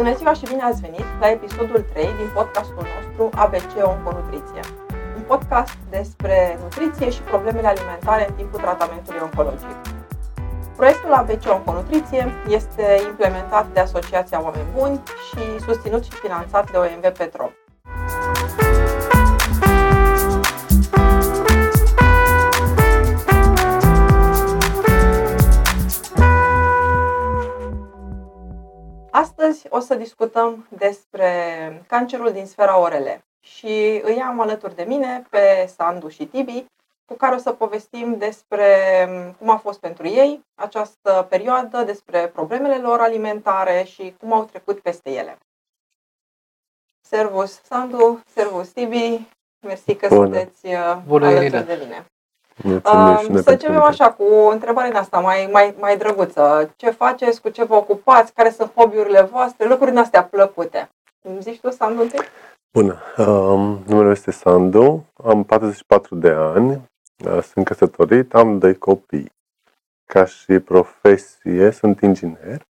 Bună ziua și bine ați venit la episodul 3 din podcastul nostru ABC Onconutriție. Un podcast despre nutriție și problemele alimentare în timpul tratamentului oncologic. Proiectul ABC Onconutriție este implementat de Asociația Oameni Buni și susținut și finanțat de OMV Petrol. Astăzi o să discutăm despre cancerul din sfera orele și îi am alături de mine pe Sandu și Tibi, cu care o să povestim despre cum a fost pentru ei această perioadă, despre problemele lor alimentare și cum au trecut peste ele. Servus Sandu, servus Tibi, mersi că Bună. sunteți uh, Bună, alături Irina. de mine. Mulțumim și Uh, noi să pentru începem invitație. așa cu o întrebare din asta mai, mai, mai drăguță. Ce faceți, cu ce vă ocupați, care sunt hobby-urile voastre, lucruri din astea plăcute? Îmi zici tu, Sandu, întâi? Bună, um, numele meu este Sandu, am 44 de ani, uh, sunt căsătorit, am doi copii. Ca și profesie sunt inginer.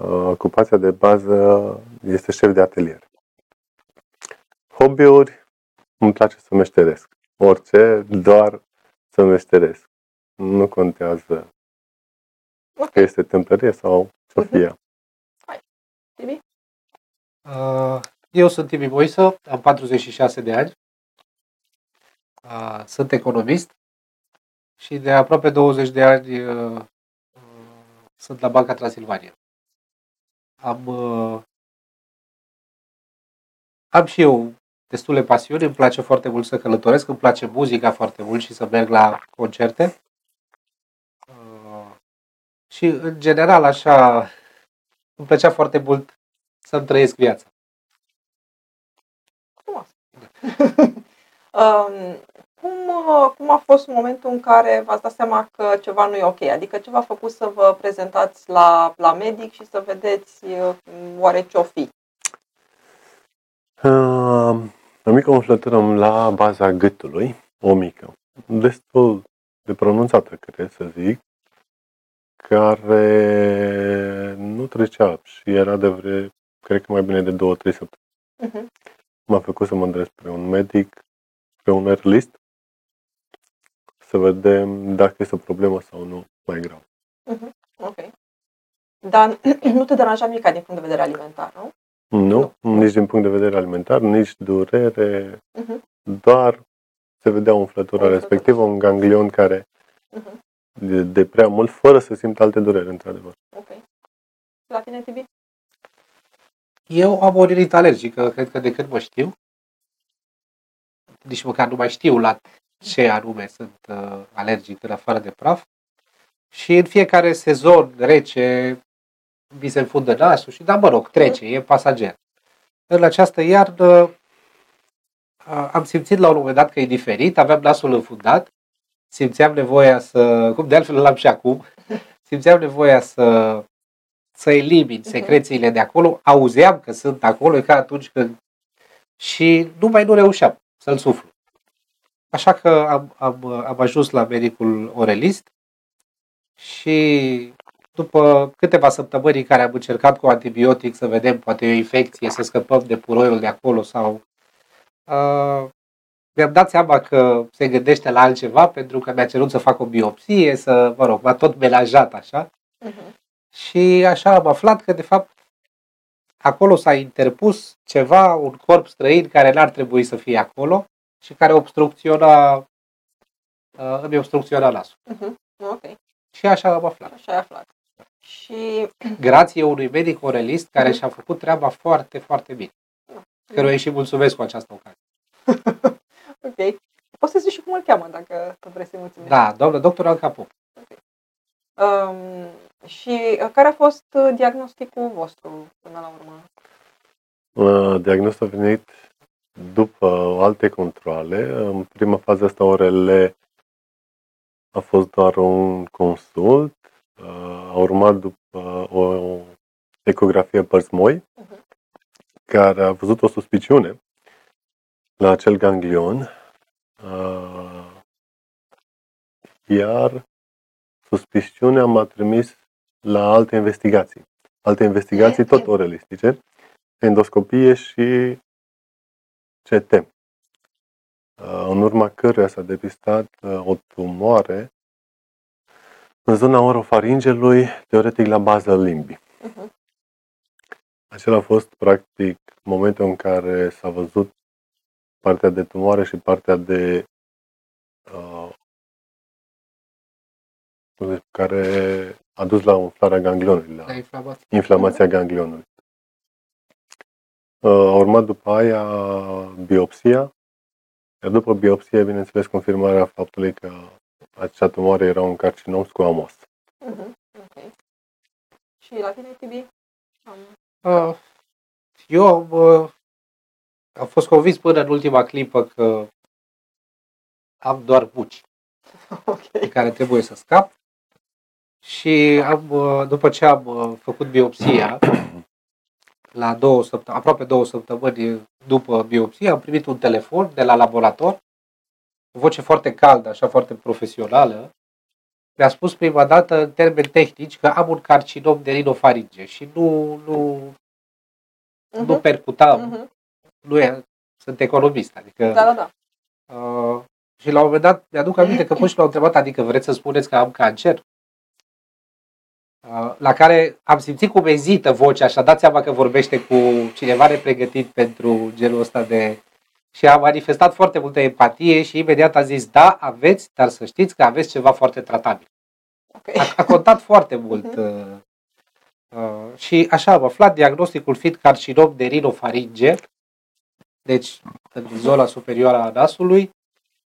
Uh, ocupația de bază este șef de atelier. Hobby-uri, îmi place să meșteresc. Orice, doar să meșteresc. Nu contează Ok. că este tâmpărie sau ce Mhm. fie. ea. Tibi? Uh, Eu sunt Tibi Moisă, am 46 de ani, Uh, sunt economist și de aproape 20 de ani uh, uh, sunt la Banca Transilvania. Am, uh, am și eu destule pasiuni, îmi place foarte mult să călătoresc, îmi place muzica foarte mult și să merg la concerte. Uh, Și în general așa îmi plăcea foarte mult să-mi trăiesc viața. Frumos. um, cum, uh, cum a fost momentul în care v-ați dat seama că ceva nu e ok? Adică ce v-a făcut să vă prezentați la, la medic și să vedeți uh, oare ce o fi? Uh, o mică umflătură la baza gâtului, o mică, destul de pronunțată, cred să zic, care nu trecea și era de vre, cred că mai bine de două, trei săptămâni. Uh-huh. M-a făcut să mă îndrept spre un medic, pe un airlist, să vedem dacă este o problemă sau nu mai grav. Ok. Dar nu te deranja nimic din punct de vedere alimentar, nu? Nu, nici din punct de vedere alimentar, nici durere, Uh-huh. doar se vedea umflătura O umflătură. respectivă, un ganglion care Uh-huh. de, de prea mult, fără să simt alte dureri, într-adevăr. Ok. La tine, Tibi? Eu am o rinită alergică, cred că de când mă știu. Nici măcar nu mai știu la ce anume sunt uh, alergic în afară de praf. Și în fiecare sezon rece mi se înfundă nasul și, dar mă rog, trece, e pasager. În această iarnă uh, am simțit la un moment dat că e diferit, aveam nasul înfundat, simțeam nevoia să, cum de altfel l-am și acum, simțeam nevoia să să elimin Mhm. secrețiile de acolo, auzeam că sunt acolo, e ca atunci când... Și numai nu reușeam să-l suflu. Așa că am, am, am ajuns la medicul orelist și după câteva săptămâni în care am încercat cu antibiotic să vedem poate e o infecție, să scăpăm de puroiul de acolo sau... Uh, mi-am dat seama că se gândește la altceva pentru că mi-a cerut să fac o biopsie, să, mă rog, m-a tot melajat așa. Uh-huh. Și așa am aflat că, de fapt, acolo s-a interpus ceva, un corp străin care n-ar trebui să fie acolo și care obstrucționa, uh, îmi obstrucționa nasul. Uh-huh. Ok. Și așa am aflat. Așa ai aflat. Și Grație unui medic orelist care Mhm. și-a făcut treaba foarte, foarte bine. Căruia îi și mulțumesc cu această ocazie. ok. Poți să zici și cum îl cheamă, dacă vrei să-i mulțumesc. Da, doamnă doctor Alcapu. Um, și uh, care a fost uh, diagnosticul vostru până la urmă? Uh, Diagnostul a venit după alte controle. În prima fază asta orele a fost doar un consult. Uh, A urmat după o ecografie părți moi, Mhm. care a văzut o suspiciune la acel ganglion. Uh, Iar suspiciunea m-a trimis la alte investigații. alte investigații, tot orelistice, endoscopie și CT. Uh, în urma căruia s-a depistat uh, o tumoare în zona orofaringelui, teoretic la baza limbii. Uh-huh. Acela a fost, practic, momentul în care s-a văzut partea de tumoare și partea de uh, care a dus la umflarea ganglionului, la, La inflamație. inflamația ganglionului. Uh, A urmat după aia biopsia, iar după biopsie, bineînțeles, confirmarea faptului că acea tumoare era un carcinom squamos. Uh-huh. Ok. Și la tine, Tibi? Am... Uh, Eu am, uh, am fost convins până în ultima clipă că am doar buci Ok. de care trebuie să scap și am, uh, după ce am uh, făcut biopsia, la două săptămâni, aproape două săptămâni după biopsie, am primit un telefon de la laborator, o voce foarte caldă, așa foarte profesională, mi-a spus prima dată, în termeni tehnici, că am un carcinom de rinofaringe și nu, nu, nu Uh-huh. percutam, Uh-huh. nu e, sunt economist, adică... Da, da, da. Uh, și la un moment dat mi-aduc aminte că pur și l-au întrebat, adică vreți să spuneți că am cancer? Uh, la care am simțit cum ezită vocea și a dat seama că vorbește cu cineva nepregătit pentru genul ăsta de... Și a manifestat foarte multă empatie și imediat a zis, da, aveți, dar să știți că aveți ceva foarte tratabil. Ok. A, a contat foarte mult. Uh, uh, și așa am aflat diagnosticul fiind carcinom de rinofaringe, deci în zona superioară a nasului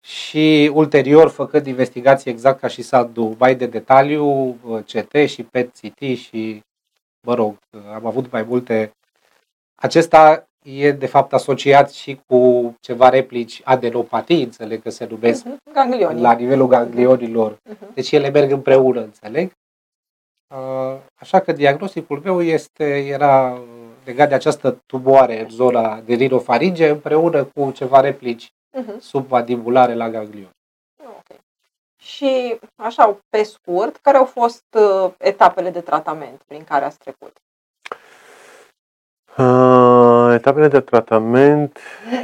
și ulterior făcând investigații exact ca și Sandu, mai de detaliu, uh, CT și PET-CT și, mă rog, uh, am avut mai multe. Acesta e de fapt asociat și cu ceva replici adenopatii, înțeleg că se numesc Uh-huh. Ganglionii. la nivelul ganglionilor Uh-huh. deci ele merg împreună, înțeleg? Uh, Așa că diagnosticul meu este, era uh, legat de această tumoare în zona de rinofaringe împreună cu ceva replici Uh-huh. submandibulare la ganglion. Ok. Și, așa, pe scurt, care au fost uh, etapele de tratament prin care ați trecut? Uh, etapele de tratament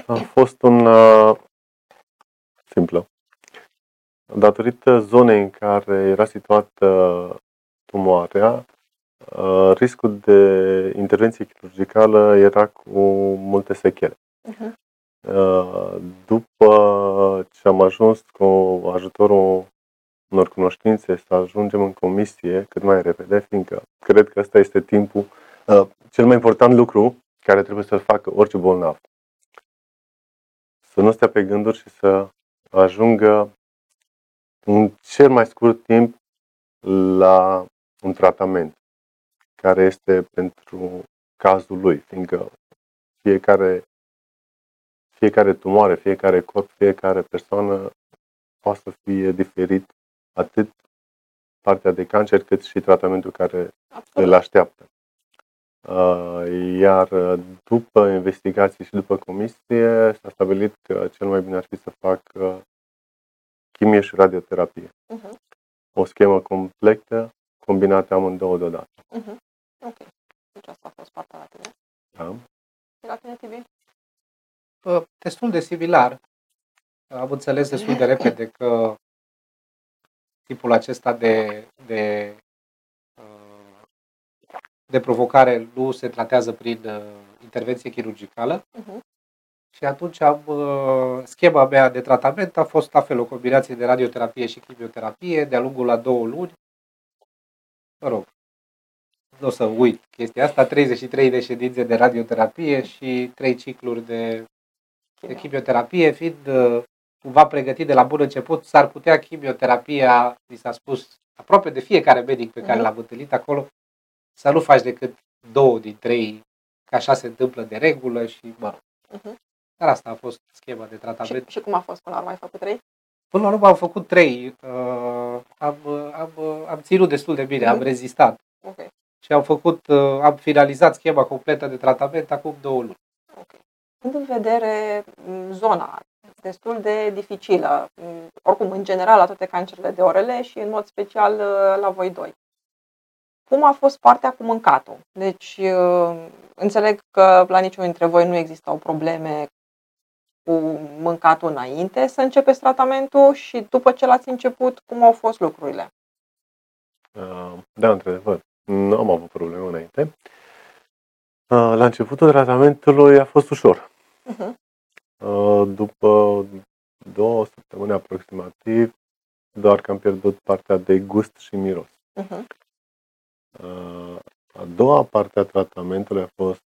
a fost una simplă. Datorită zonei în care era situată tumoarea, uh, riscul de intervenție chirurgicală era cu multe sechele. Uh-huh. Uh, După ce am ajuns cu ajutorul unor cunoștințe să ajungem în comisie cât mai repede, fiindcă cred că ăsta este timpul, uh, cel mai important lucru care trebuie să-l facă orice bolnav. Să nu stea pe gânduri și să ajungă în cel mai scurt timp la un tratament care este pentru cazul lui, fiindcă fiecare fiecare tumoare, fiecare corp, fiecare persoană poate să fie diferit atât partea de cancer cât și tratamentul care îl Absolut. așteaptă. Uh, Iar uh, după investigații și după comisie s-a stabilit că cel mai bine ar fi să fac uh, chimie și radioterapie. Uh-huh. O schemă completă, combinate amândouă deodată. Uh-huh. Ok. Deci asta a fost partea la tine. Da? Și la tine, Tibi? Uh, Destul de similar. Am înțeles destul de repede că tipul acesta de, de, uh, de provocare nu se tratează prin uh, intervenție chirurgicală. Uh-huh. Și atunci am, uh, schema mea de tratament a fost la fel, o combinație de radioterapie și chimioterapie de-a lungul la două luni. Mă rog, nu o să uit chestia asta, 33 de ședințe de radioterapie și 3 cicluri de, de chimioterapie, fiind uh, cumva pregătit de la bun început, s-ar putea chimioterapia, mi s-a spus aproape de fiecare medic pe care Mhm. l-am întâlnit acolo, să nu faci decât două din trei, că așa se întâmplă de regulă și mă rog. Uh-huh. Dar asta a fost schema de Și, tratament. și cum a fost până la urmă? Ai făcut trei? Până la urmă am făcut trei. Uh, am, uh, am, uh, am ținut destul de bine, am Mhm. rezistat. Ok. Și am făcut, uh, am finalizat schema completă de tratament acum două luni. ok. Când în vedere m, zona destul de dificilă, m, oricum, în general, la toate cancerele de orele și în mod special uh, la voi doi. Cum a fost partea cu mâncatul? Deci, uh, înțeleg că la niciunul dintre voi nu existau probleme cu mâncatul înainte să începeți tratamentul și după ce l-ați început, cum au fost lucrurile? Uh, Da, într-adevăr, nu am avut probleme înainte. Uh, La începutul tratamentului a fost ușor. Uh-huh. Uh, După două săptămâni aproximativ, doar că am pierdut partea de gust și miros. Uh-huh. Uh, A doua parte a tratamentului a fost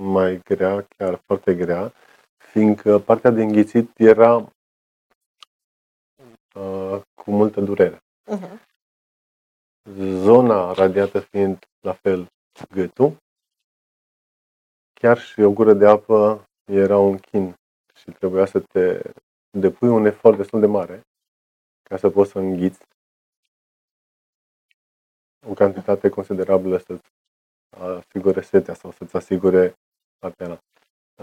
mai grea, chiar foarte grea, fiindcă partea de înghițit era uh, cu multă durere. Uh-huh. Zona radiată fiind la fel gâtul, chiar și o gură de apă era un chin și trebuia să te depui un efort destul de mare ca să poți să înghiți o cantitate considerabilă să-ți asigure setea sau să-ți asigure partea ala.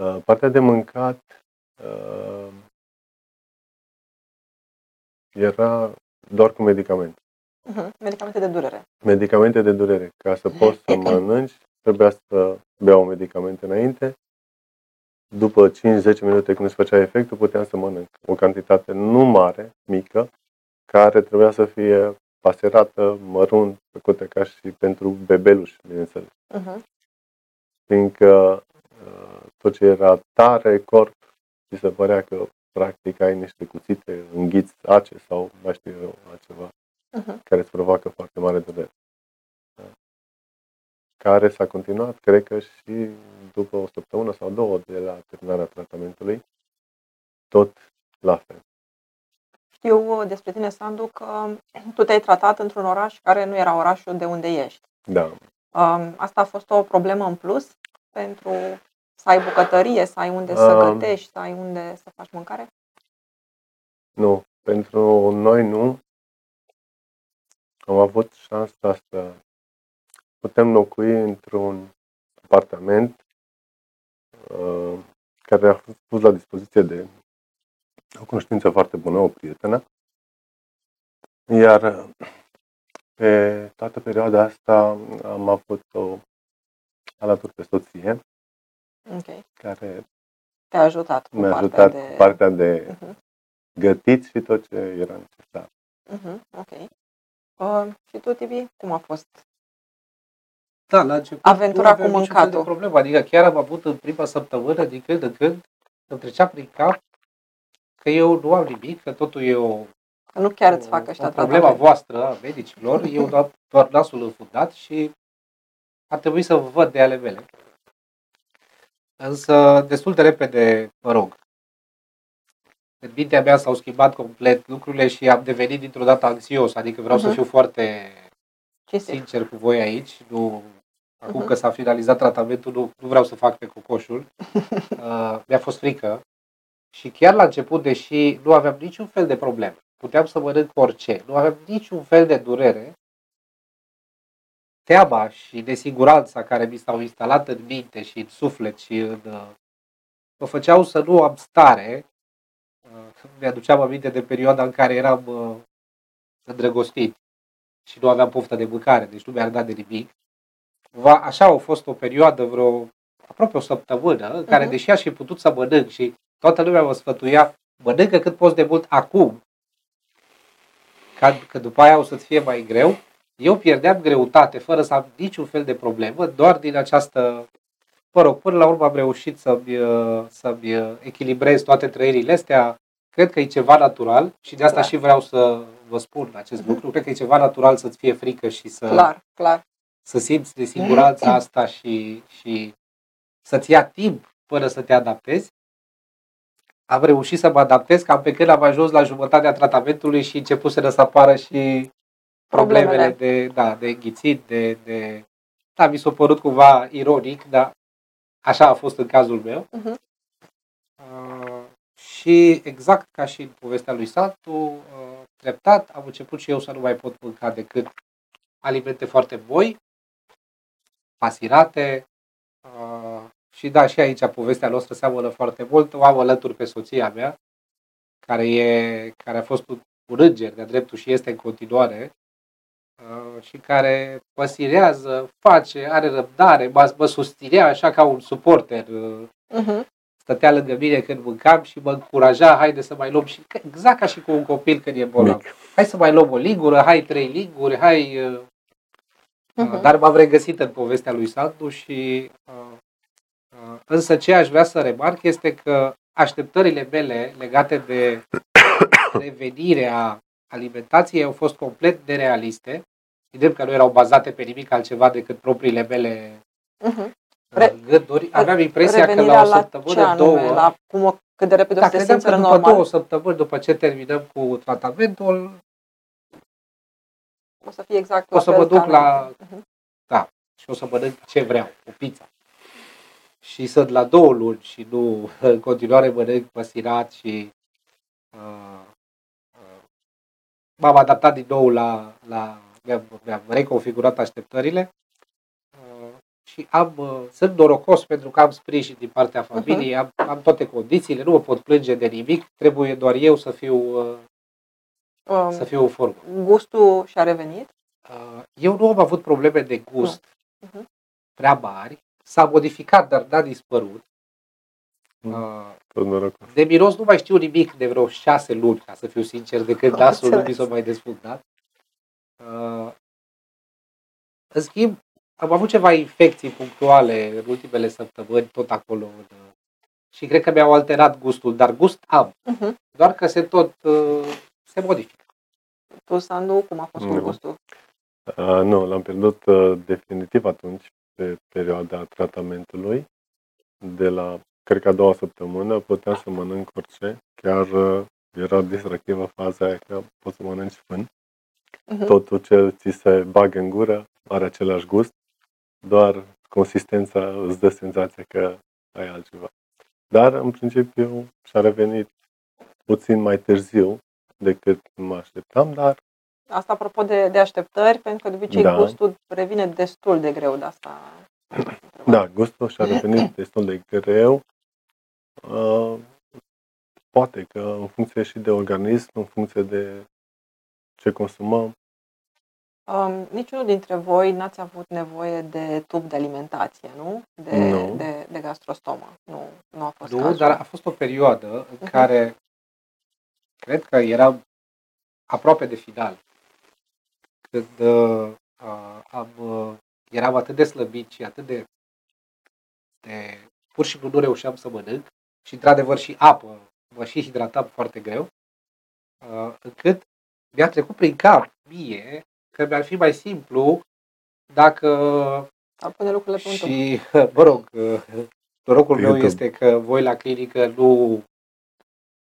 Uh, Partea de mâncat uh, era doar cu medicamente. Uh-huh. Medicamente de durere. Medicamente de durere. Ca să poți să mănânci, trebuia să beau medicamente înainte. După 5-10 minute când își făcea efectul, puteam să mănânc o cantitate nu mare, mică, care trebuia să fie paserată, mărunt, făcută ca și pentru bebeluși, bineînțeles. Uh-huh. Fiindcă uh, tot ce era tare, corp, ți se părea că practic ai niște cuțite, înghiți ace sau mai știu eu altceva Uh-huh. care îți provoacă foarte mare durere. Da. Care s-a continuat, cred că și după o săptămână sau două de la terminarea tratamentului, tot la fel. Știu uh, despre tine, Sandu, că tu te-ai tratat într-un oraș care nu era orașul de unde ești. Da. Um, Asta a fost o problemă în plus pentru să ai bucătărie, să ai unde să Um. gătești, să ai unde să faci mâncare? Nu, pentru noi nu. Am avut șansa să putem locui într-un apartament uh, care a fost pus la dispoziție de o cunoștință foarte bună, o prietenă. Iar uh, pe toată perioada asta am avut-o alături pe soție, Ok. care Te-a ajutat cu mi-a partea ajutat de... cu partea de Uh-huh. gătit și tot ce era necesar. Uh-huh. Ok. Uh, și tu, Tibi, cum a fost? Da, la început Aventura nu aveam cu niciun fel de mâncatul. problemă. Adică chiar am avut în prima săptămână, din când în când, îmi trecea prin cap că eu nu am nimic, că totul e o, Că nu chiar îți o, fac ăștia o problemă tratament. voastră a medicilor, eu doar, doar nasul înfundat și ar trebui să văd de ale mele. Însă, destul de repede, mă rog, în mintea mea s-au schimbat complet lucrurile și am devenit dintr-o dată anxios, adică vreau să Mhm. fiu foarte Cinstit. sincer cu voi aici, nu, acum Mhm. că s-a finalizat tratamentul, nu, nu vreau să fac pe cocoșul. Uh, mi-a fost frică și chiar la început, deși nu aveam niciun fel de probleme, puteam să mănânc orice, nu aveam niciun fel de durere, teama și nesiguranța care mi s-au instalat în minte și în suflet și în, uh, mă făceau să nu am stare. Uh, Mi-aduceam aminte de perioada în care eram uh, îndrăgostit și nu aveam poftă de mâncare, deci nu mi-ar dat de nimic. Va, așa a fost o perioadă, vreo aproape o săptămână, în care, Mhm. deși aș fi putut să mănânc și toată lumea mă sfătuia, mănâncă cât poți de mult acum, ca, că după aia o să-ți fie mai greu, eu pierdeam greutate fără să am niciun fel de problemă, doar din această, mă rog, până la urmă am reușit să-mi, uh, să-mi uh, echilibrez toate trăirile astea, cred că e ceva natural și de asta Clar. și vreau să vă spun acest Mhm. lucru, cred că e ceva natural să-ți fie frică și să, Clar, clar. să simți de siguranța asta și, și să-ți ia timp până să te adaptezi. Am reușit să mă adaptez cam pe când am ajuns la jumătatea tratamentului și începuseră să apară și problemele, Problemele. de, da, de înghițit, de, de... Da, mi s-a părut cumva ironic, dar așa a fost în cazul meu. Mhm. Uh, și exact ca și în povestea lui Santu, uh, treptat am început și eu să nu mai pot mânca decât alimente foarte moi, pasirate. Uh, și da, și aici povestea noastră seamănă foarte mult. O am alături pe soția mea, care, e, care a fost un, un înger de dreptul și este în continuare. uh, și care mă sirează, face, are răbdare, mă, mă susținea așa ca un suporter. uh, Mhm. Stătea lângă mine când mâncam și mă încuraja, haide să mai luăm și exact ca și cu un copil când e bolnav. Mic. Hai să mai luăm o lingură, hai trei linguri, hai... uh, Mhm. Dar m-am regăsit în povestea lui Sandu și uh, uh, însă ce aș vrea să remarc este că așteptările mele legate de revenirea alimentației au fost complet nerealiste. Evident că nu erau bazate pe nimic altceva decât propriile mele Mhm. uh, Re- gânduri. Aveam impresia că Revenirea la o ce săptămână, anume? două, La cum o, cât de repede o da, să se credeam că simță după normal? două săptămâni, după ce terminăm cu tratamentul, O să fie exact O la să fel mă duc ca la- înainte. Mhm. și o să mănânc ce vreau, o pizza. Și sunt la două luni și nu în continuare mănânc păsirat și uh, uh, m-am adaptat din nou la, la mi-am, mi-am reconfigurat așteptările uh, și am, uh, sunt norocos pentru că am sprijin din partea familiei, am, am toate condițiile, nu mă pot plânge de nimic, trebuie doar eu să fiu, uh, Um, să fiu în formă. Gustul și-a revenit? Uh, Eu nu am avut probleme de gust Mhm. prea mari. S-a modificat, dar n-a dispărut. Mm. Uh, Tot norocos. De miros nu mai știu nimic de vreo șase luni, ca să fiu sincer, de când Am nasul nu mi înțeles. s-a mai desfundat. Uh, În schimb, am avut ceva infecții punctuale în ultimele săptămâni, tot acolo. în, uh, Și cred că mi-au alterat gustul, dar gust am. Mhm. Doar că se tot uh, se modifică. Tu, Sandu, cum a fost cu Nu. gustul? Uh, nu, l-am pierdut uh, definitiv atunci, pe perioada tratamentului. De la, cred că a doua săptămână, puteam să mănânc orice. Chiar uh, era distractivă faza aia că poți să mănânci fân. Mhm. Totul ce ți se bagă în gură are același gust, doar consistența îți dă senzația că ai altceva. Dar, în principiu, și-a revenit puțin mai târziu decât mă așteptam, dar Asta apropo de, de așteptări, pentru că de obicei Da. gustul revine destul de greu de asta. Da, gustul și-a revenit destul de greu. Uh, poate că în funcție și de organism, în funcție de ce consumăm. Um, niciunul dintre voi n-ați avut nevoie de tub de alimentație, nu? De, Nu. de, de gastrostomă. Nu, nu a fost Nu, cazul. dar a fost o perioadă în Mhm. care cred că eram aproape de final. Când uh, uh, am, uh, eram atât de slăbit și atât de, de... Pur și simplu nu reușeam să mănânc și, într-adevăr, și apă. Mă și hidratam foarte greu. Uh, încât mi-a trecut prin cap mie că mi-ar fi mai simplu dacă Ar pune lucrurile pe un tub. și, mă rog, norocul Pe meu YouTube. este că voi la clinică nu, nu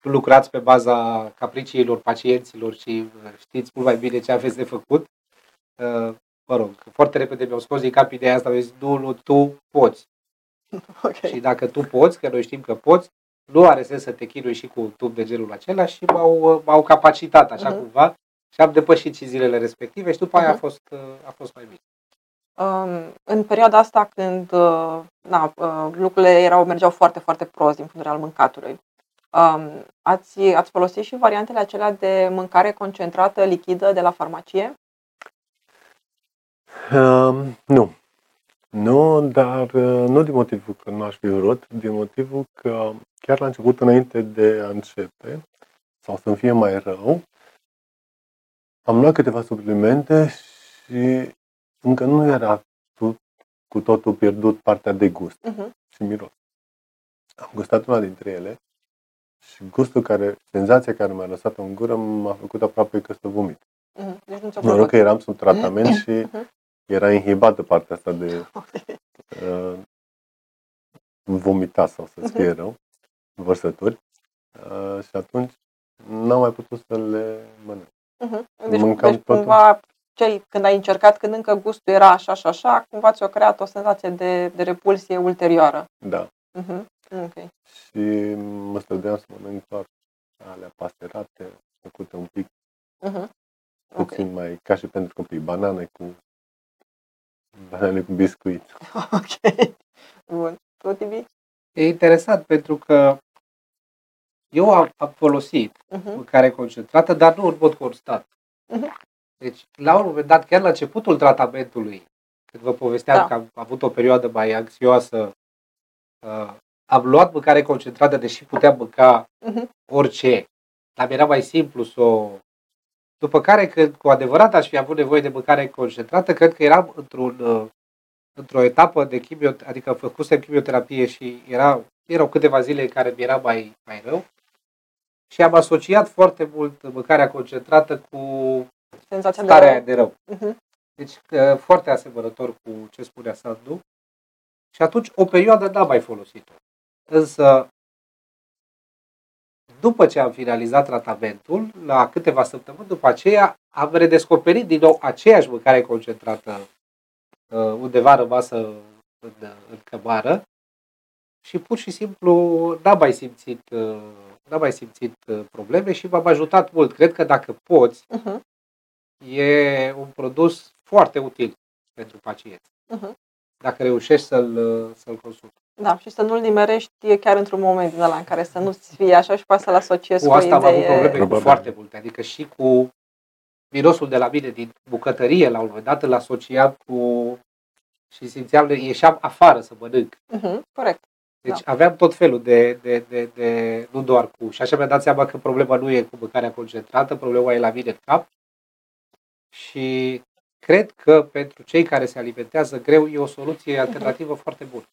lucrați pe baza capriciilor pacienților și uh, știți mult mai bine ce aveți de făcut. Uh, Mă rog, foarte repede mi-au scos din cap ideea asta, mi-au zis, nu, nu, tu poți. Ok. Și dacă tu poți, că noi știm că poți, nu are sens să te chinui și cu un tub de genul acela și m-au, m-au capacitat așa Mhm. cumva și am depășit și zilele respective și după aia a Mhm. fost, uh, a fost mai bine. Um, în perioada asta când uh, na, uh, lucrurile erau, mergeau foarte, foarte prost din punct de vedere al mâncatului, um, ați, ați folosit și variantele acelea de mâncare concentrată, lichidă de la farmacie? Um, nu. Nu, dar uh, nu din motivul că nu aș fi vrut, din motivul că chiar la început, înainte de a începe, sau să-mi fie mai rău, am luat câteva suplimente și încă nu era tu- cu totul pierdut partea de gust Uh-huh. și miros. Am gustat una dintre ele și gustul care, senzația care mi-a lăsat în gură m-a făcut aproape că să vomit. Uh-huh. Deci nu ți-a Noroc plăcut. că eram sub tratament și Mhm. era inhibată partea asta de Ok. uh, vomita sau să-ți fie rău, vărsături. Uh, și atunci n-am mai putut să le mănânc. Uh-huh. Deci, Mâncam deci totul. cumva, cei, când ai încercat, când încă gustul era așa și așa, cumva ți-a creat o senzație de, de repulsie ulterioară. Da. Uh-huh. Ok. Și mă străduiam să mănânc doar alea pasterate, făcute un pic Uh-huh. Ok. puțin mai, ca și pentru copii, banane cu banane cu biscuit. Ok. Bun. Tu, Tibi? E interesant pentru că eu am, am folosit Uh-huh. mâncare concentrată, dar nu în mod constant. Mhm. Deci, la un moment dat, chiar la începutul tratamentului, când vă povesteam Da. că am avut o perioadă mai anxioasă, uh, am luat mâncare concentrată, deși puteam mânca Mhm. orice. Dar mi era mai simplu să o... După care, când cu adevărat aș fi avut nevoie de mâncare concentrată, cred că eram într-un, uh, într-o etapă de chimio, adică făcusem chimioterapie și era, erau câteva zile în care mi era mai, mai rău. Și am asociat foarte mult mâncarea concentrată cu Senzația de starea rău. aia de rău. Mhm. Deci uh, foarte asemănător cu ce spunea Sandu. Și atunci o perioadă n-am mai folosit-o. Însă, după ce am finalizat tratamentul, la câteva săptămâni după aceea, am redescoperit din nou aceeași mâncare concentrată uh, undeva rămasă în, în cămară și pur și simplu n-am mai simțit, uh, n-am mai simțit uh, probleme și m-am ajutat mult. Cred că dacă poți, Mhm. e un produs foarte util pentru pacienți. Mhm. Dacă reușești să-l, să-l consumi. Da, și să nu-l nimerești chiar într-un moment din ăla în care să nu-ți fie așa și poate să-l asociezi Cu cu o asta am avut idee. probleme cu Probabil. foarte multe. Adică și cu mirosul de la mine din bucătărie, la un moment dat îl asociam cu și simțeam, ieșeam afară să mănânc. Mhm, Corect. Deci aveam tot felul de, de, de, de, nu doar cu, și așa mi-am dat seama că problema nu e cu mâncarea concentrată, problema e la mine în cap. Și cred că pentru cei care se alimentează greu e o soluție alternativă foarte bună.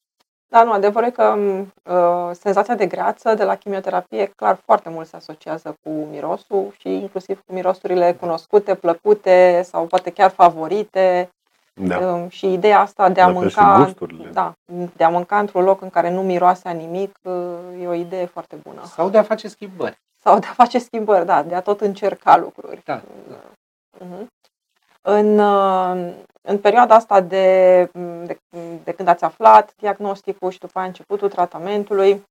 Da, nu, adevărul e că uh, senzația de greață de la chimioterapie, clar, foarte mult se asociază cu mirosul și inclusiv cu mirosurile cunoscute, plăcute sau poate chiar favorite. Da. Um, și ideea asta de a La fel și mânca, gusturile. da, de a mânca într-un loc în care nu miroase a nimic, uh, e o idee foarte bună. Sau de a face schimbări. Sau de a face schimbări, da, de a tot încerca lucruri. Da, da. Mhm. În, uh, în perioada asta de, de, de când ați aflat diagnosticul și după aia începutul tratamentului,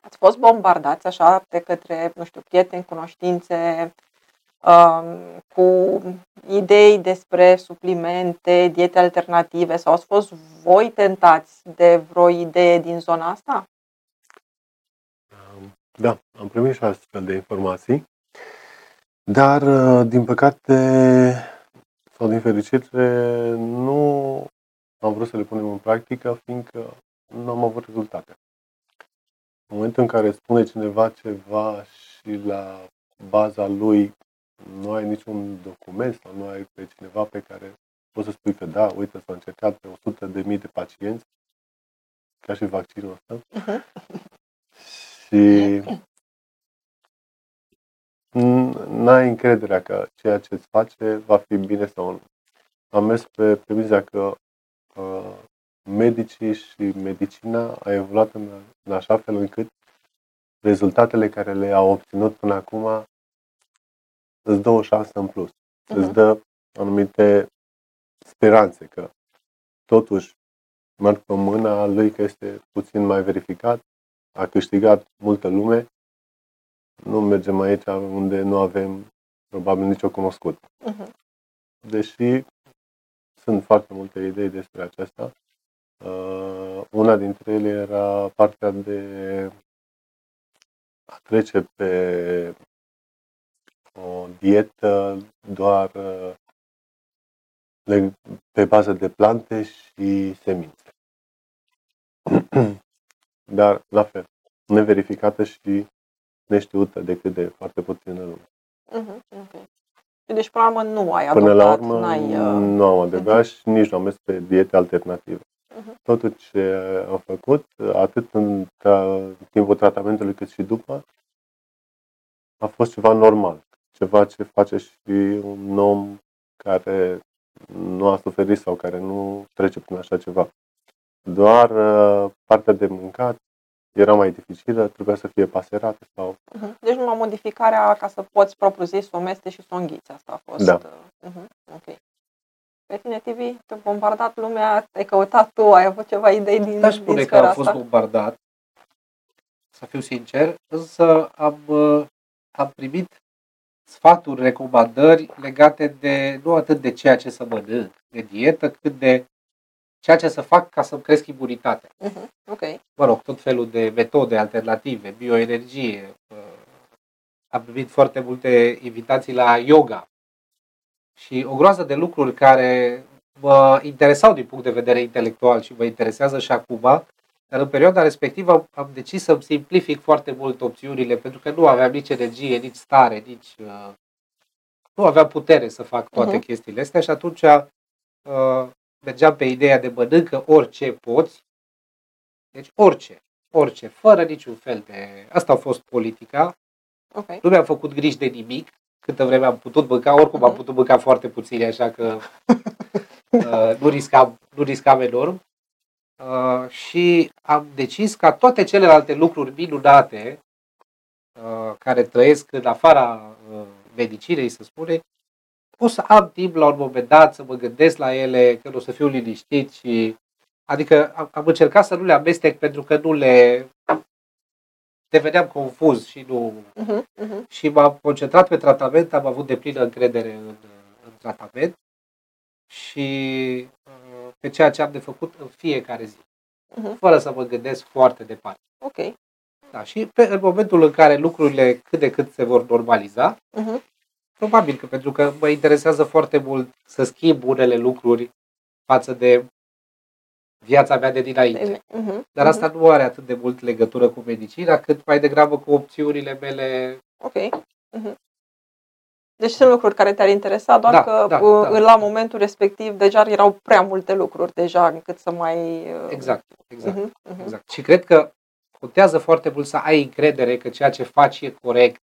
ați fost bombardați așa de către, nu știu, prieteni, cunoștințe, um, cu idei despre suplimente, diete alternative sau ați fost voi tentați de vreo idee din zona asta? Da, am primit și astfel de informații, dar, uh, din păcate, sau din fericire, nu am vrut să le punem în practică, fiindcă nu am avut rezultate. În momentul în care spune cineva ceva și la baza lui nu ai niciun document sau nu ai pe cineva pe care poți să spui că da, uite, s-a încercat pe 100 de mii de pacienți, ca și vaccinul ăsta, și n- n-ai încrederea că ceea ce îți face va fi bine sau nu. Am mers pe premiza că uh, medicii și medicina a evoluat în, în așa fel încât rezultatele care le-au obținut până acum îți dă o șansă în plus. Îți Mhm. dă anumite speranțe că totuși merg pe mâna lui că este puțin mai verificat, a câștigat multă lume, nu mergem aici unde nu avem probabil nicio cunoscută. Mhm. Deși sunt foarte multe idei despre aceasta, uh, una dintre ele era partea de a trece pe o dietă doar uh, le- pe bază de plante și semințe. Dar, la fel, neverificată și neștiută decât de foarte puțină lume. Mhm, ok. Deci, până la urmă, nu ai Până la adoptat, urmă, n-ai... uh, nu am adevărat și nici nu am mers pe diete alternative. Mhm. Totul ce am făcut, atât în tra- timpul tratamentului cât și după, a fost ceva normal. Ceva ce face și un om care nu a suferit sau care nu trece prin așa ceva. Doar uh, partea de mâncat era mai dificilă, trebuia să fie paserată sau Mhm. Deci numai modificarea ca să poți propriu zis să o meste și să o înghiți. Asta a fost. Da. uh, mhm, Ok. Pe tine, TV, te-a bombardat lumea, ai căutat tu, ai avut ceva idei din, N-aș din spune că sfera am fost asta? bombardat, să fiu sincer, însă am, uh, am primit sfaturi, recomandări legate de nu atât de ceea ce să mănânc, de dietă, cât de ceea ce să fac ca să-mi cresc imunitatea. Mhm, Ok. Mă rog, tot felul de metode alternative, bioenergie. uh, Am primit foarte multe invitații la yoga Și o groază de lucruri care mă interesau din punct de vedere intelectual și mă interesează și acum, dar în perioada respectivă am decis să-mi simplific foarte mult opțiunile pentru că nu aveam nici energie, nici stare, nici... Uh, nu aveam putere să fac toate uh-huh. chestiile astea și atunci uh, mergeam pe ideea de mănâncă orice poți, deci orice, orice, fără niciun fel de... Asta a fost politica. Okay. Nu mi-am făcut griji de nimic, câtă vreme am putut mânca, oricum am mhm. putut mânca foarte puțin, așa că uh, nu, riscam, nu riscam enorm. Uh, și am decis ca toate celelalte lucruri minunate uh, care trăiesc în afara uh, medicinei, să spune, o să am timp la un moment dat să mă gândesc la ele, că o să fiu liniștit și Adică am, am încercat să nu le amestec pentru că nu le deveneam confuz și nu... Uh-huh, uh-huh. Și m-am concentrat pe tratament, am avut de plină încredere în, în tratament și uh, pe ceea ce am de făcut în fiecare zi. Uh-huh. Fără să mă gândesc foarte departe. Ok. Da, și pe, în momentul în care lucrurile cât de cât se vor normaliza, uh-huh. Probabil că pentru că mă interesează foarte mult să schimb unele lucruri față de viața mea de dinainte. Uh-huh, Dar asta uh-huh. nu are atât de mult legătură cu medicina, cât mai degrabă cu opțiunile mele. Ok. Uh-huh. Deci sunt lucruri care te-ar interesa, doar da, că da, uh, da. la momentul respectiv deja erau prea multe lucruri deja încât să mai... Uh, exact, exact, uh-huh, uh-huh. exact. Și cred că contează foarte mult să ai încredere că ceea ce faci e corect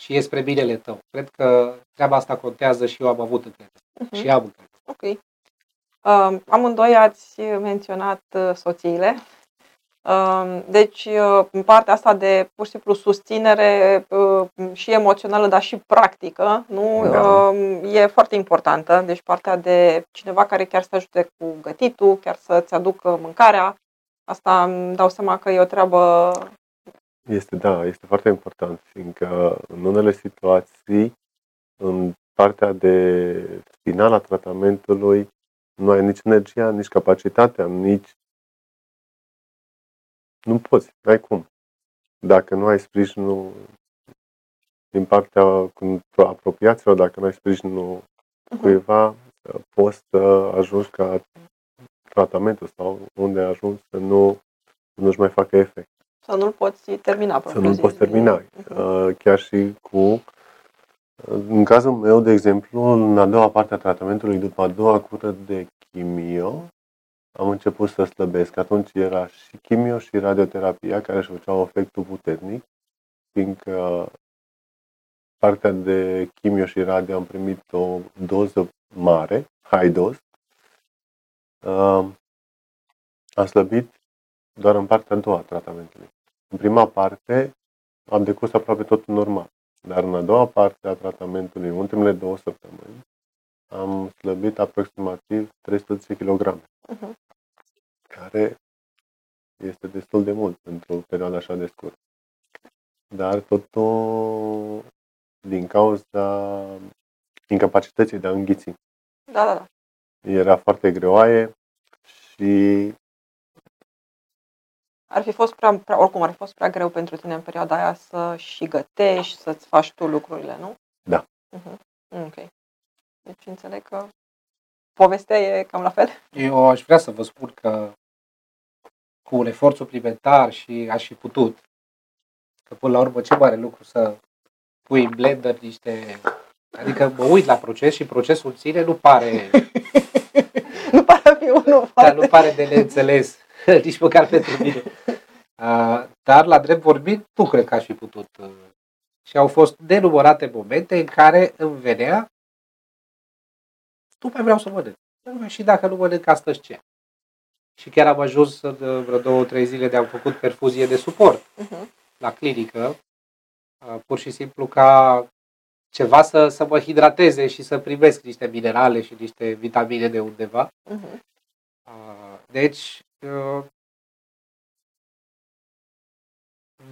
și e spre binele tău. Cred că treaba asta contează și eu am avut încredere. Uh-huh. Și am încredere. Ok. Amândoi ați menționat uh, soțiile. Deci, uh, în partea asta de pur și simplu susținere uh, și emoțională, dar și practică, nu? Da. e foarte importantă. Deci, partea de cineva care chiar să ajute cu gătitul, chiar să-ți aducă mâncarea, asta îmi dau seama că e o treabă. Este, da, este foarte important, fiindcă în unele situații, în partea de final a tratamentului, nu ai nici energia, nici capacitatea, nici... Nu poți, n-ai cum. Dacă nu ai sprijinul din partea apropiaților, dacă nu ai sprijinul uh-huh. cuiva, poți să ajungi ca tratamentul sau unde ajungi să nu nu-și mai facă efect. Să nu-l poți termina. Să nu-l poți termina. Uh-huh. Chiar și cu în cazul meu, de exemplu, în a doua parte a tratamentului, după a doua cură de chimio, am început să slăbesc. Atunci era și chimio și radioterapia care își făceau efectul puternic, fiindcă partea de chimio și radio am primit o doză mare, high dose. Am slăbit doar în partea a doua a tratamentului. În prima parte am decurs aproape tot normal. Dar în a doua parte a tratamentului, în ultimele două săptămâni, am slăbit aproximativ 310 kg, uh-huh. care este destul de mult pentru o perioadă așa de scurtă. Dar totul din cauza incapacității de a înghiți. Da, da, da. Era foarte greoaie și ar fi fost prea, prea, oricum ar fi fost prea greu pentru tine în perioada aia să și gătești, să-ți faci tu lucrurile, nu? Da. Uh-huh. Ok. Deci înțeleg că povestea e cam la fel. Eu aș vrea să vă spun că cu un efort suplimentar și aș fi putut, că până la urmă ce mare lucru să pui în blender niște... Adică mă uit la proces și procesul în sine nu pare... nu pare a fi unul Dar nu pare de neînțeles nici măcar pentru mine. Uh, dar, la drept vorbit, nu cred că aș fi putut. Uh, și au fost denumărate momente în care îmi venea nu mai vreau să mănânc. Și dacă nu mănânc, astăzi ce? Și chiar am ajuns în uh, vreo două, trei zile de am făcut perfuzie de suport uh-huh. la clinică, uh, pur și simplu ca ceva să, să mă hidrateze și să primesc niște minerale și niște vitamine de undeva. Uh-huh. Deci, uh,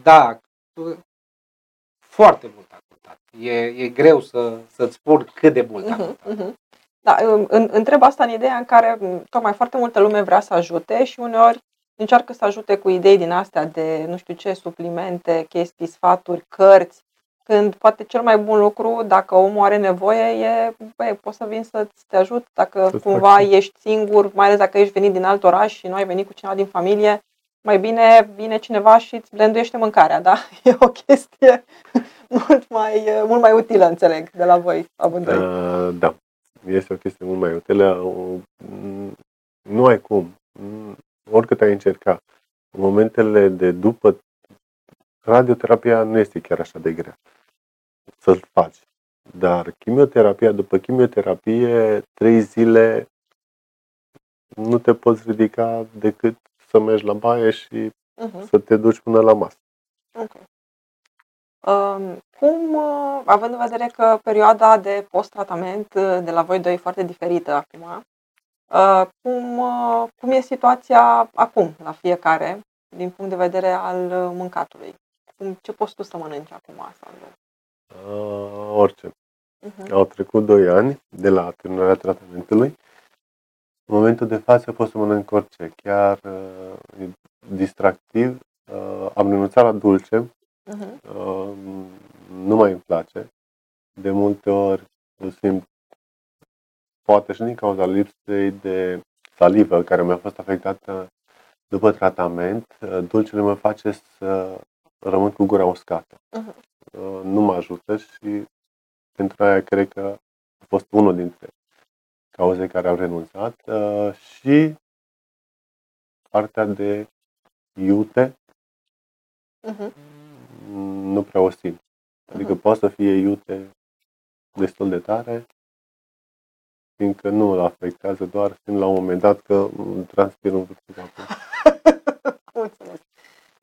da, foarte mult a contat. E, e greu să, să-ți spun cât de mult a mhm, contat. Uh-huh, uh-huh. Da, în, întreb asta în ideea în care tocmai foarte multă lume vrea să ajute și uneori încearcă să ajute cu idei din astea de nu știu ce, suplimente, chestii, sfaturi, cărți, Când poate cel mai bun lucru, dacă omul are nevoie, e, băi, poți să vin să te ajut. Dacă Să-ți cumva fac și- ești singur, mai ales dacă ești venit din alt oraș și nu ai venit cu cineva din familie, mai bine vine cineva și îți blenduiește mâncarea, da? E o chestie mult mai, mult mai utilă, înțeleg, de la voi amândoi. Uh, da, este o chestie mult mai utilă. Uh, Nu ai cum. Mm, Oricât ai încerca. În momentele de după radioterapia nu este chiar așa de grea să-l faci. Dar chimioterapia, după chimioterapie, trei zile nu te poți ridica decât să mergi la baie și Mhm. să te duci până la masă. Ok. Um, cum, uh, având în vedere că perioada de post-tratament uh, de la voi doi e foarte diferită acum, uh, cum, uh, cum e situația acum la fiecare din punct de vedere al uh, mâncatului? Cum, ce poți tu să mănânci acum, Sandra? Uh, orice. Uh-huh. Au trecut 2 ani de la terminarea tratamentului. În momentul de față pot să mănânc orice, chiar uh, e distractiv. Uh, am renunțat la dulce, Uh-huh. uh, nu mai îmi place. De multe ori îl simt, poate și din cauza lipsei de salivă care mi-a fost afectată după tratament, uh, dulcele mă face să rămân cu gura uscată. Mhm. Uh, nu mă ajută și pentru aia cred că a fost unul dintre cauze care au renunțat uh, și partea de iute Uh-huh. nu prea o simt. Adică Mhm. poate să fie iute destul de tare, fiindcă nu îl afectează, doar simt la un moment dat că îmi transpir un pic acum.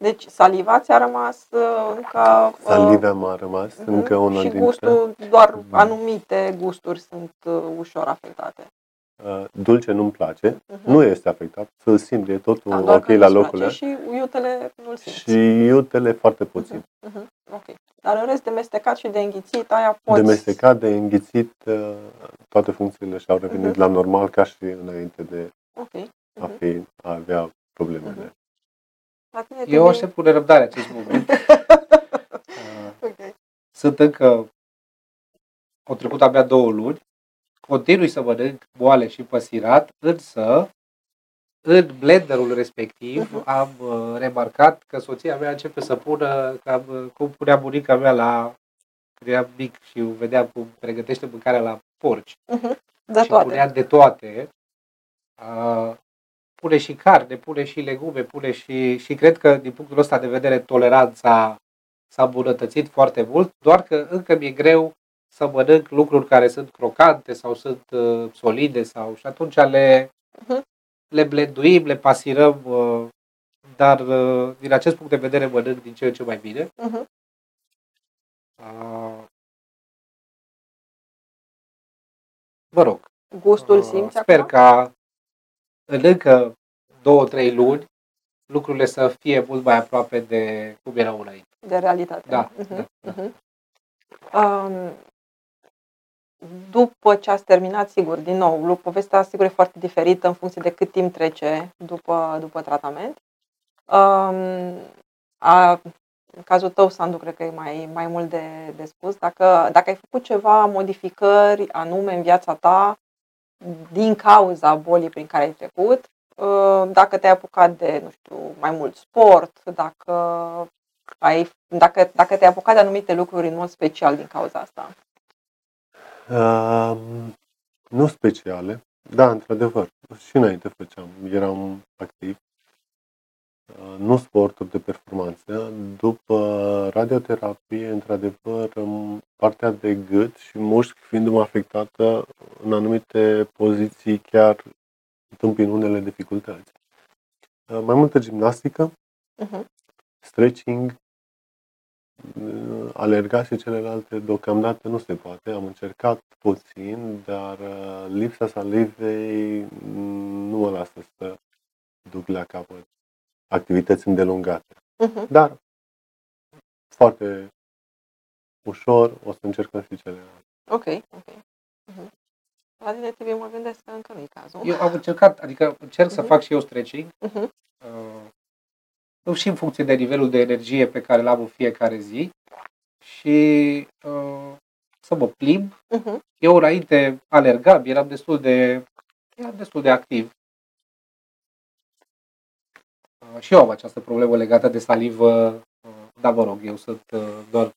Am înțeles. Deci saliva ți-a rămas uh, încă... uh, Saliva m-a rămas, mhm, încă una Și dintre... gustul, doar Mhm. anumite gusturi sunt uh, ușor afectate. Uh, dulce nu-mi place, Uh-huh. nu este afectat, să-l simt, e totul Da, doar ok că la nu-ți locul place ăla. Și iutele nu-l simți. Și iutele foarte puțin. Mhm, Ok. Dar în rest de mestecat și de înghițit, aia poți... De mestecat, de înghițit, uh, toate funcțiile și-au revenit Mhm. la normal ca și înainte de Ok. a, Mhm. fi, a avea problemele. Mhm. La tine, Eu Tibi? aștept cu nerăbdare acest moment. Uh, Ok. Sunt încă, au trecut abia două luni, continui să mănânc boale și păsirat, însă în blenderul respectiv Mhm. am uh, remarcat că soția mea începe să pună cam uh, cum punea bunica mea la când eram mic și vedeam cum pregătește mâncarea la porci De și toate. punea de toate. Uh, pune și carne, pune și legume, pune și... Și cred că, din punctul ăsta de vedere, toleranța s-a îmbunătățit foarte mult, doar că încă mi-e greu să mănânc lucruri care sunt crocante sau sunt uh, solide sau și atunci le, Mhm. le blenduim, le pasirăm, uh, dar uh, din acest punct de vedere mănânc din ce în ce mai bine. Mhm. Uh, Vă rog, Gustul Uh, simți Sper acum? ca în încă două, trei luni lucrurile să fie mult mai aproape de cum erau înainte. De realitate. Da, Mhm, da, da. mhm. Um, după ce ați terminat, sigur, din nou, lu- povestea sigur e foarte diferită în funcție de cât timp trece după, după tratament. Um, a, în cazul tău, Sandu, cred că e mai, mai mult de, de spus. Dacă, dacă ai făcut ceva modificări anume în viața ta din cauza bolii prin care ai trecut, uh, dacă te-ai apucat de, nu știu, mai mult sport, dacă ai, dacă, dacă te-ai apucat de anumite lucruri în mod special din cauza asta. Um, nu speciale, da, într-adevăr, și înainte făceam, eram activ. Uh, Nu sporturi de performanță. După radioterapie, într-adevăr, um, partea de gât și mușchi fiindu-mă afectată în anumite poziții, chiar întâmpin unele dificultăți. Uh, Mai multă gimnastică, Uh-huh. stretching, uh, alerga și celelalte deocamdată nu se poate. Am încercat puțin, dar uh, lipsa salivei mm, nu mă lasă să duc la capăt activități îndelungate. Uh-huh. Dar foarte ușor o să încercăm și celelalte. Ok, ok. Uh-huh. La tine trebuie mă gândesc că încă nu-i cazul. Eu am încercat, adică încerc să Mhm. fac și eu stretching, Uh-huh. uh, și în funcție de nivelul de energie pe care l-am în fiecare zi. și uh, să mă plimb. Mhm. Eu înainte alergam, eram destul de, eram destul de activ. Uh, și eu am această problemă legată de salivă, uh, dar mă rog, eu sunt uh, doar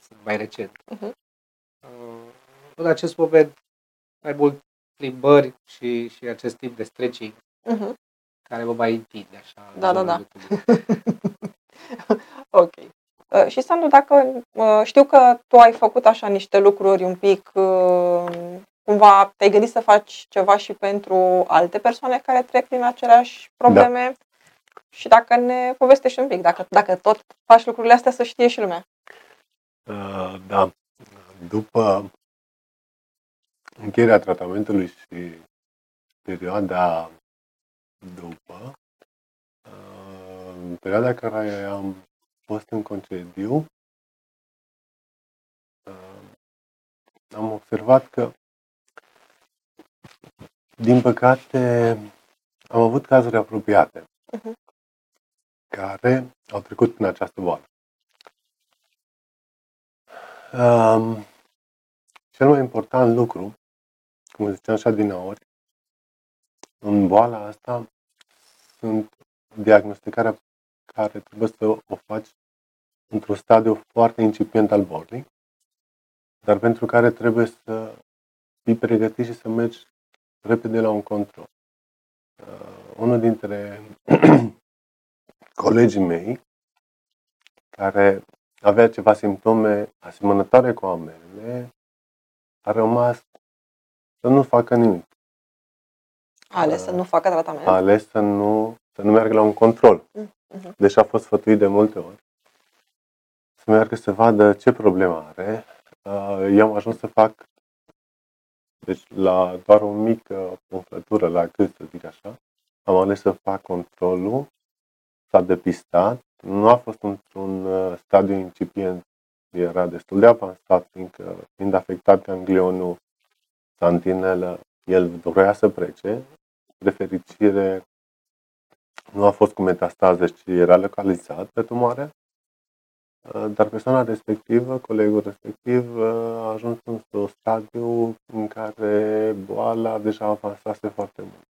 sunt mai recent. Mhm. Uh, în acest moment, mai mult plimbări și, și acest tip de stretching Mhm. care mă mai întinde așa. în Da, da, zona da. gâtului. Ok. Uh, Și Sandu, dacă uh, știu că tu ai făcut așa niște lucruri un pic, uh, cumva te-ai gândit să faci ceva și pentru alte persoane care trec prin aceleași probleme și dacă ne povestești un pic, dacă, dacă tot faci lucrurile astea să știe și lumea. Uh, Da. După încheierea tratamentului și perioada după, uh, în perioada care am fost în concediu, uh, am observat că, din păcate, am avut cazuri apropiate Mhm. Care au trecut prin această boală. Um, cel mai important lucru, cum ziceam așa din ori, în boala asta sunt diagnosticarea care trebuie să o faci într-un stadiu foarte incipient al bolii, dar pentru care trebuie să fii pregătit și să mergi repede la un control. Uh, unul dintre colegii mei, care avea ceva simptome asemănătoare cu ale mele, a rămas să nu facă nimic. A ales să nu facă tratament. A ales să nu, să nu meargă la un control. Mhm. Deși a fost sfătuit de multe ori să meargă să vadă ce problemă are. Uh, Eu am ajuns să fac deci la doar o mică umflătură la gât, să zic așa, am ales să fac controlul, s-a depistat, nu a fost într-un uh, stadiu incipient, era destul de avansat, fiindcă fiind afectat ganglionul santinelă, el dorea să plece, de fericire nu a fost cu metastaze, ci era localizat pe tumoare, Uh, dar persoana respectivă, colegul respectiv, uh, a ajuns într-un stadiu în care boala deja avansase foarte mult.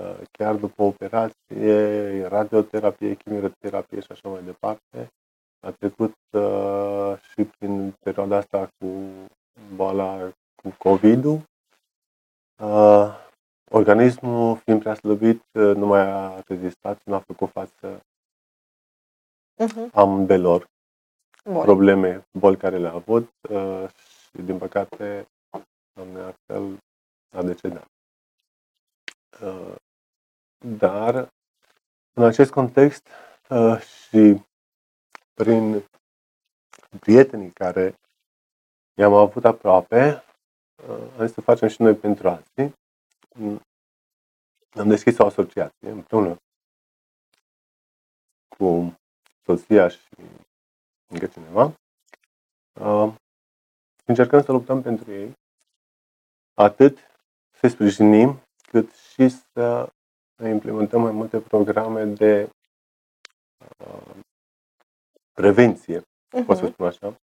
Uh, Chiar după operație, radioterapie, chimioterapie și așa mai departe, a trecut uh, și prin perioada asta cu boala cu COVID-ul. Uh, organismul, fiind prea slăbit, uh, nu mai a rezistat și nu a făcut față Mhm. ambelor Bun. probleme, boli care le-a avut uh, și, din păcate, doamne altfel, a decedat. Uh, dar, în acest context uh, și prin prietenii care i-am avut aproape, uh, am zis să facem și noi pentru alții. Mm, Am deschis o asociație împreună cu soția și încă cineva. Uh, încercăm să luptăm pentru ei, atât să sprijinim, cât și să implementăm mai multe programe de uh, prevenție, pot să Mhm. spun așa,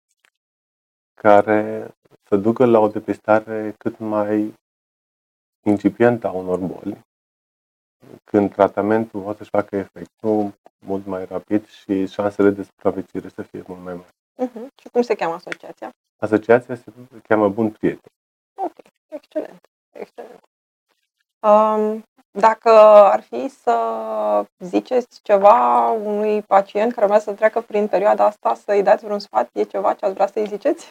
care să ducă la o depistare cât mai incipientă a unor boli, când tratamentul poate să-și facă efectul mult mai rapid și șansele de supraviețuire să fie mult mai mari. Mhm. Și cum se cheamă asociația? Asociația se cheamă Bun Prieten. Ok, excelent, excelent. Um, dacă ar fi să ziceți ceva unui pacient care urmează să treacă prin perioada asta, să-i dați vreun sfat, e ceva ce ați vrea să-i ziceți?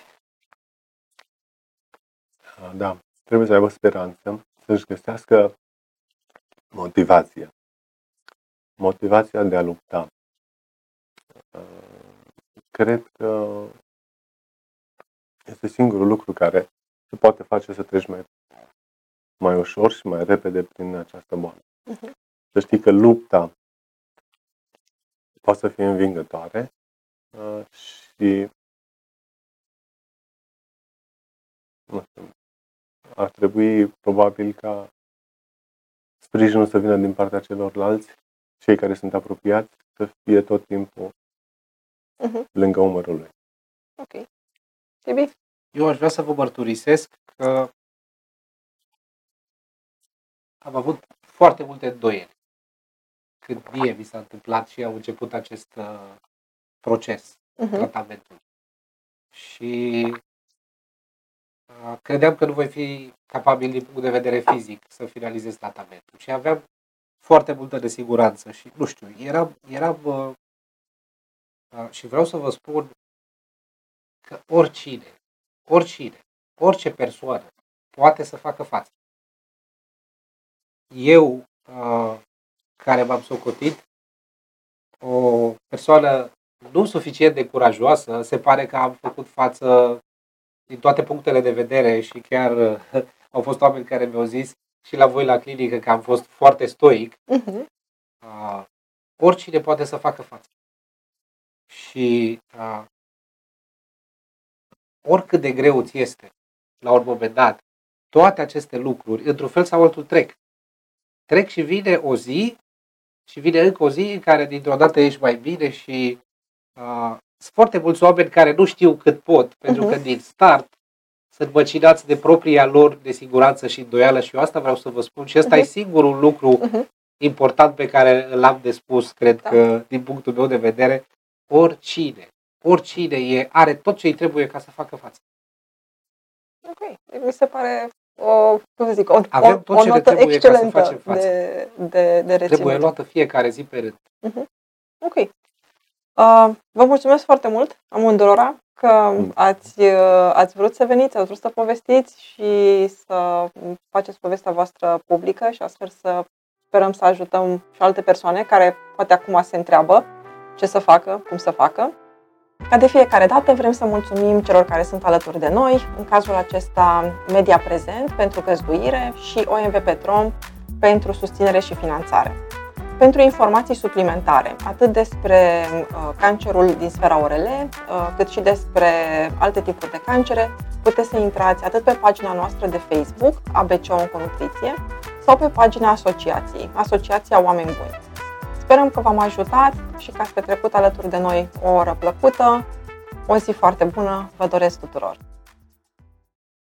Ah, Da, trebuie să aibă speranță, să-și găsească motivația. Motivația de a lupta. Ah, Cred că este singurul lucru care se poate face să treci mai, mai ușor și mai repede prin această boală. Mhm. Să știi că lupta poate să fie învingătoare ah, și nu știu, ar trebui probabil ca sprijinul să vină din partea celorlalți, cei care sunt apropiați, să fie tot timpul Mhm. lângă umărul lui. Ok. Tibi? Eu aș vrea să vă mărturisesc că am avut foarte multe îndoieli când mie mi s-a întâmplat și au început acest uh, proces, Uh-huh. tratamentul. Și uh, credeam că nu voi fi capabil din punct de vedere fizic să finalizez tratamentul. Și aveam foarte multă nesiguranță și nu știu, eram, eram uh, uh, și vreau să vă spun că oricine, oricine, orice persoană poate să facă față. Eu, uh, care m-am socotit, o persoană nu suficient de curajoasă, se pare că am făcut față din toate punctele de vedere și chiar uh, au fost oameni care mi-au zis și la voi la clinică că am fost foarte stoic. Uh-huh. Uh, oricine poate să facă față. Și uh, oricât de greu ți este, la un moment dat, toate aceste lucruri, într-un fel sau altul, trec. Trec și vine o zi și vine încă o zi în care dintr-o dată ești mai bine și uh, sunt foarte mulți oameni care nu știu cât pot, pentru Mhm. că din start sunt măcinați de propria lor de siguranță și îndoială și eu asta vreau să vă spun și ăsta Mhm. e singurul lucru Mhm. important pe care l-am de spus, cred Da. că din punctul meu de vedere, oricine, oricine e, are tot ce îi trebuie ca să facă față. Ok. Mi se pare o, cum să zic, o, Avem o, tot o ce ne notă trebuie ca să excelentă facem față. de, de, de reținut. Trebuie luată fiecare zi pe rând. Ok. Uh, vă mulțumesc foarte mult amândurora că Mm. ați, uh, ați vrut să veniți, ați vrut să povestiți și să faceți povestea voastră publică și astfel să sperăm să ajutăm și alte persoane care poate acum se întreabă ce să facă, cum să facă. Ca de fiecare dată vrem să mulțumim celor care sunt alături de noi, în cazul acesta Media Prezent pentru găzduire și OMV Petrom pentru susținere și finanțare. Pentru informații suplimentare, atât despre uh, cancerul din sfera ORL, uh, cât și despre alte tipuri de cancere, puteți să intrați atât pe pagina noastră de Facebook, ABC Onconutriție, sau pe pagina asociației, Asociația Oameni Buni. Sperăm că v-am ajutat și că ați petrecut alături de noi o oră plăcută. O zi foarte bună vă doresc tuturor!